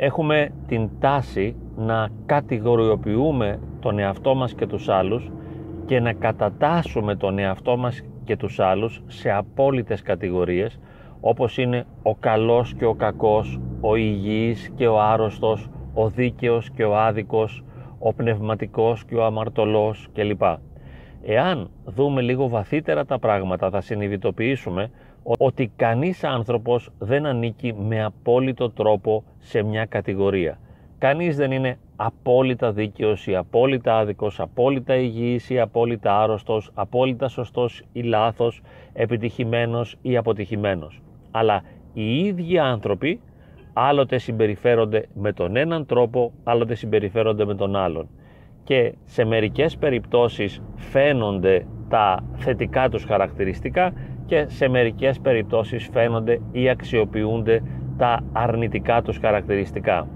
έχουμε την τάση να κατηγοριοποιούμε τον εαυτό μας και τους άλλους και να κατατάσσουμε τον εαυτό μας και τους άλλους σε απόλυτες κατηγορίες όπως είναι ο καλός και ο κακός, ο υγιής και ο άρρωστος, ο δίκαιος και ο άδικος, ο πνευματικός και ο αμαρτωλός κλπ. Εάν δούμε λίγο βαθύτερα τα πράγματα θα συνειδητοποιήσουμε ότι κανείς άνθρωπος δεν ανήκει με απόλυτο τρόπο σε μια κατηγορία. Κανείς δεν είναι απόλυτα δίκαιος ή απόλυτα άδικος, απόλυτα υγιής ή απόλυτα άρρωστος, απόλυτα σωστός ή λάθος, επιτυχημένος ή αποτυχημένος. Αλλά οι ίδιοι άνθρωποι άλλοτε συμπεριφέρονται με τον έναν τρόπο, άλλοτε συμπεριφέρονται με τον άλλον. Και σε μερικές περιπτώσεις φαίνονται τα θετικά τους χαρακτηριστικά και σε μερικές περιπτώσεις φαίνονται ή αξιοποιούνται τα αρνητικά τους χαρακτηριστικά.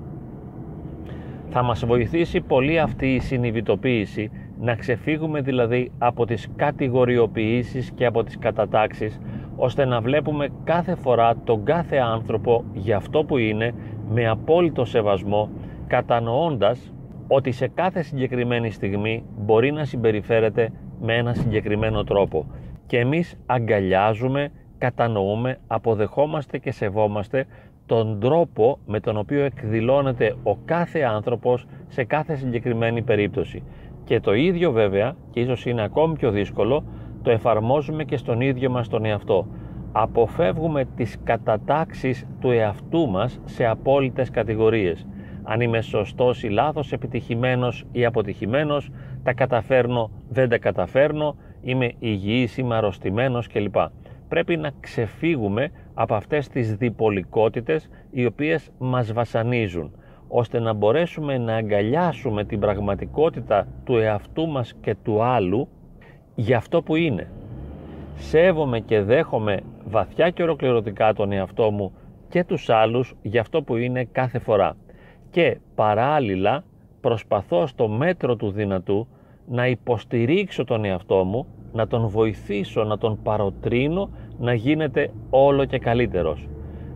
Θα μας βοηθήσει πολύ αυτή η συνειδητοποίηση να ξεφύγουμε δηλαδή από τις κατηγοριοποιήσεις και από τις κατατάξεις ώστε να βλέπουμε κάθε φορά τον κάθε άνθρωπο για αυτό που είναι με απόλυτο σεβασμό κατανοώντας ότι σε κάθε συγκεκριμένη στιγμή μπορεί να συμπεριφέρεται με ένα συγκεκριμένο τρόπο και εμείς αγκαλιάζουμε, κατανοούμε, αποδεχόμαστε και σεβόμαστε τον τρόπο με τον οποίο εκδηλώνεται ο κάθε άνθρωπος σε κάθε συγκεκριμένη περίπτωση. Και το ίδιο βέβαια, και ίσως είναι ακόμη πιο δύσκολο, το εφαρμόζουμε και στον ίδιο μας τον εαυτό. Αποφεύγουμε τις κατατάξεις του εαυτού μας σε απόλυτες κατηγορίες. Αν είμαι σωστός ή λάθος, επιτυχημένος ή αποτυχημένος, τα καταφέρνω, δεν τα καταφέρνω, είμαι υγιής, είμαι αρρωστημένος κλπ. Πρέπει να ξεφύγουμε από αυτές τις διπολικότητες οι οποίες μας βασανίζουν ώστε να μπορέσουμε να αγκαλιάσουμε την πραγματικότητα του εαυτού μας και του άλλου για αυτό που είναι. Σέβομαι και δέχομαι βαθιά και ολοκληρωτικά τον εαυτό μου και τους άλλους για αυτό που είναι κάθε φορά. Και παράλληλα προσπαθώ στο μέτρο του δυνατού να υποστηρίξω τον εαυτό μου, να τον βοηθήσω, να τον παροτρύνω να γίνεται όλο και καλύτερος.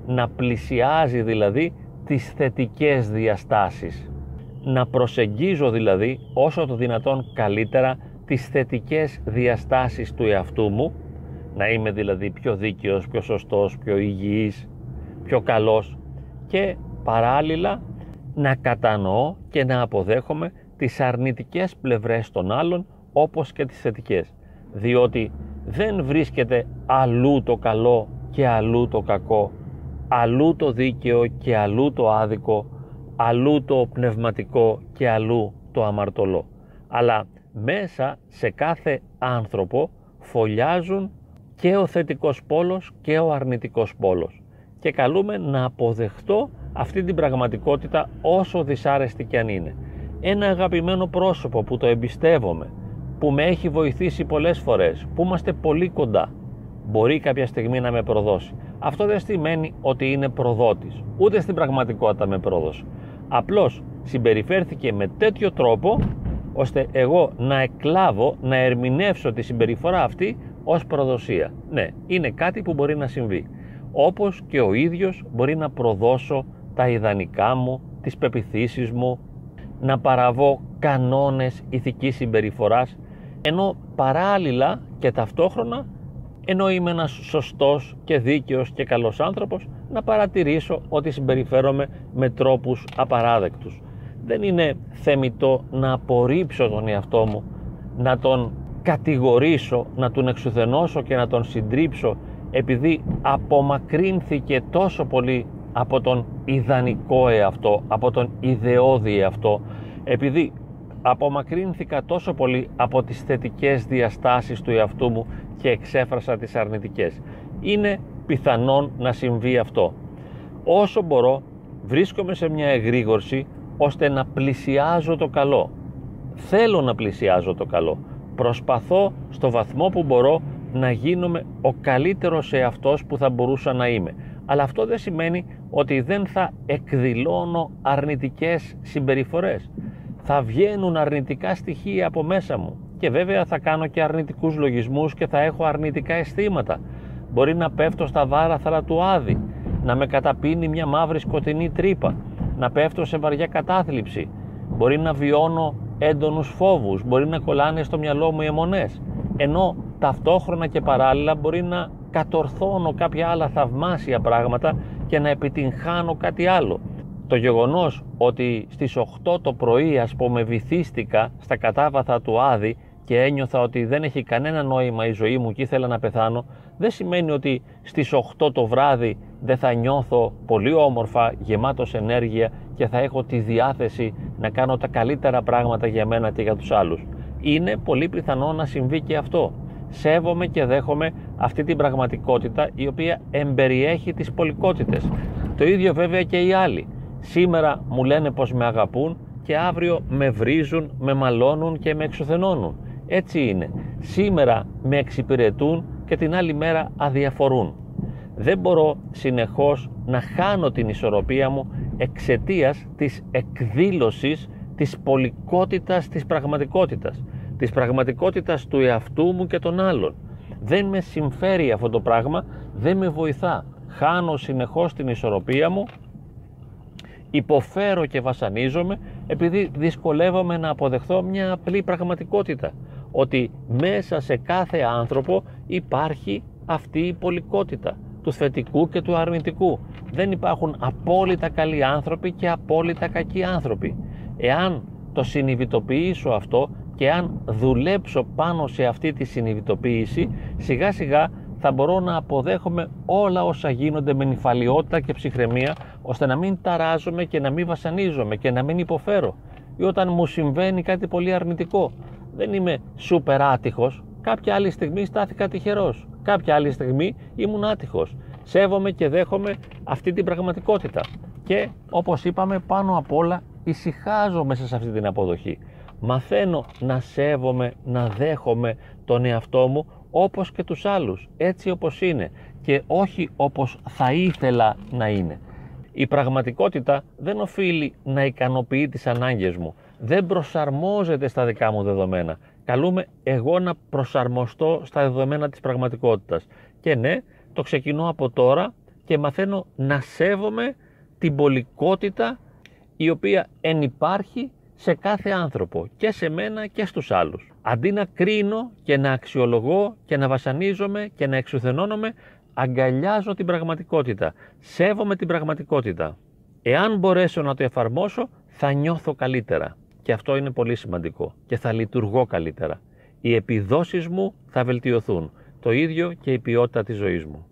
Να πλησιάζει δηλαδή τις θετικές διαστάσεις. Να προσεγγίζω δηλαδή όσο το δυνατόν καλύτερα τις θετικές διαστάσεις του εαυτού μου, να είμαι δηλαδή πιο δίκαιος, πιο σωστός, πιο υγιής, πιο καλός και παράλληλα να κατανοώ και να αποδέχομαι τις αρνητικές πλευρές των άλλων όπως και τις θετικές. Διότι δεν βρίσκεται αλλού το καλό και αλλού το κακό, αλλού το δίκαιο και αλλού το άδικο, αλλού το πνευματικό και αλλού το αμαρτωλό. Αλλά μέσα σε κάθε άνθρωπο φωλιάζουν και ο θετικός πόλος και ο αρνητικός πόλος και καλούμε να αποδεχτώ αυτή την πραγματικότητα όσο δυσάρεστη και αν είναι. Ένα αγαπημένο πρόσωπο που το εμπιστεύομαι, που με έχει βοηθήσει πολλές φορές, που είμαστε πολύ κοντά, μπορεί κάποια στιγμή να με προδώσει. Αυτό δεν σημαίνει ότι είναι προδότης, ούτε στην πραγματικότητα με πρόδωσε. Απλώς συμπεριφέρθηκε με τέτοιο τρόπο ώστε εγώ να εκλάβω, να ερμηνεύσω τη συμπεριφορά αυτή ως προδοσία. Ναι, είναι κάτι που μπορεί να συμβεί. Όπως και ο ίδιος μπορεί να προδώσω τα ιδανικά μου, τις πεπιθήσεις μου, να παραβώ κανόνες ηθικής συμπεριφοράς, ενώ παράλληλα και ταυτόχρονα, ενώ είμαι ένας σωστός και δίκαιος και καλός άνθρωπος, να παρατηρήσω ότι συμπεριφέρομαι με τρόπους απαράδεκτους. Δεν είναι θεμητό να απορρίψω τον εαυτό μου, να τον κατηγορήσω, να τον εξουθενώσω και να τον συντρίψω επειδή απομακρύνθηκε τόσο πολύ από τον ιδανικό εαυτό, από τον ιδεώδη εαυτό, επειδή απομακρύνθηκα τόσο πολύ από τις θετικές διαστάσεις του εαυτού μου και εξέφρασα τις αρνητικές. Είναι πιθανόν να συμβεί αυτό. Όσο μπορώ βρίσκομαι σε μια εγρήγορση ώστε να πλησιάζω το καλό. Θέλω να πλησιάζω το καλό. Προσπαθώ στο βαθμό που μπορώ να γίνομαι ο καλύτερος εαυτός που θα μπορούσα να είμαι. Αλλά αυτό δεν σημαίνει ότι δεν θα εκδηλώνω αρνητικές συμπεριφορές. Θα βγαίνουν αρνητικά στοιχεία από μέσα μου και βέβαια θα κάνω και αρνητικούς λογισμούς και θα έχω αρνητικά αισθήματα. Μπορεί να πέφτω στα βάραθρα του άδη, να με καταπίνει μια μαύρη σκοτεινή τρύπα, να πέφτω σε βαριά κατάθλιψη, μπορεί να βιώνω έντονους φόβους, μπορεί να κολλάνε στο μυαλό μου οι αιμονές, ενώ ταυτόχρονα και παράλληλα μπορεί να κατορθώνω κάποια άλλα θαυμάσια πράγματα και να επιτυγχάνω κάτι άλλο. Το γεγονός ότι στις 8 το πρωί ας πούμε βυθίστηκα στα κατάβαθα του Άδη και ένιωθα ότι δεν έχει κανένα νόημα η ζωή μου και ήθελα να πεθάνω δεν σημαίνει ότι στις 8 το βράδυ δεν θα νιώθω πολύ όμορφα, γεμάτος ενέργεια και θα έχω τη διάθεση να κάνω τα καλύτερα πράγματα για μένα και για τους άλλους. Είναι πολύ πιθανό να συμβεί και αυτό. Σέβομαι και δέχομαι αυτή την πραγματικότητα η οποία εμπεριέχει τις πολικότητες. Το ίδιο βέβαια και οι άλλοι. Σήμερα μου λένε πως με αγαπούν και αύριο με βρίζουν, με μαλώνουν και με εξουθενώνουν. Έτσι είναι. Σήμερα με εξυπηρετούν και την άλλη μέρα αδιαφορούν. Δεν μπορώ συνεχώς να χάνω την ισορροπία μου εξαιτίας της εκδήλωσης της πολικότητας της πραγματικότητας. Της πραγματικότητας του εαυτού μου και των άλλων. Δεν με συμφέρει αυτό το πράγμα, δεν με βοηθά. Χάνω συνεχώς την ισορροπία μου υποφέρω και βασανίζομαι επειδή δυσκολεύομαι να αποδεχθώ μια απλή πραγματικότητα ότι μέσα σε κάθε άνθρωπο υπάρχει αυτή η πολικότητα του θετικού και του αρνητικού. Δεν υπάρχουν απόλυτα καλοί άνθρωποι και απόλυτα κακοί άνθρωποι. Εάν το συνειδητοποιήσω αυτό και αν δουλέψω πάνω σε αυτή τη συνειδητοποίηση, σιγά σιγά θα μπορώ να αποδέχομαι όλα όσα γίνονται με νυφαλιότητα και ψυχραιμία, ώστε να μην ταράζομαι και να μην βασανίζομαι και να μην υποφέρω. Ή όταν μου συμβαίνει κάτι πολύ αρνητικό, δεν είμαι σούπερ άτυχος, κάποια άλλη στιγμή στάθηκα τυχερός, κάποια άλλη στιγμή ήμουν άτυχος. Σέβομαι και δέχομαι αυτή την πραγματικότητα. Και όπως είπαμε πάνω απ' όλα ησυχάζω μέσα σε αυτή την αποδοχή. Μαθαίνω να σέβομαι, να δέχομαι τον εαυτό μου όπως και τους άλλους, έτσι όπως είναι και όχι όπως θα ήθελα να είναι. Η πραγματικότητα δεν οφείλει να ικανοποιεί τις ανάγκες μου, δεν προσαρμόζεται στα δικά μου δεδομένα. Καλούμε εγώ να προσαρμοστώ στα δεδομένα της πραγματικότητας. Και ναι, το ξεκινώ από τώρα και μαθαίνω να σέβομαι την πολικότητα η οποία ενυπάρχει σε κάθε άνθρωπο και σε μένα και στους άλλους. Αντί να κρίνω και να αξιολογώ και να βασανίζομαι και να εξουθενώνομαι, αγκαλιάζω την πραγματικότητα, σέβομαι την πραγματικότητα. Εάν μπορέσω να το εφαρμόσω, θα νιώθω καλύτερα. Και αυτό είναι πολύ σημαντικό και θα λειτουργώ καλύτερα. Οι επιδόσεις μου θα βελτιωθούν. Το ίδιο και η ποιότητα της ζωής μου.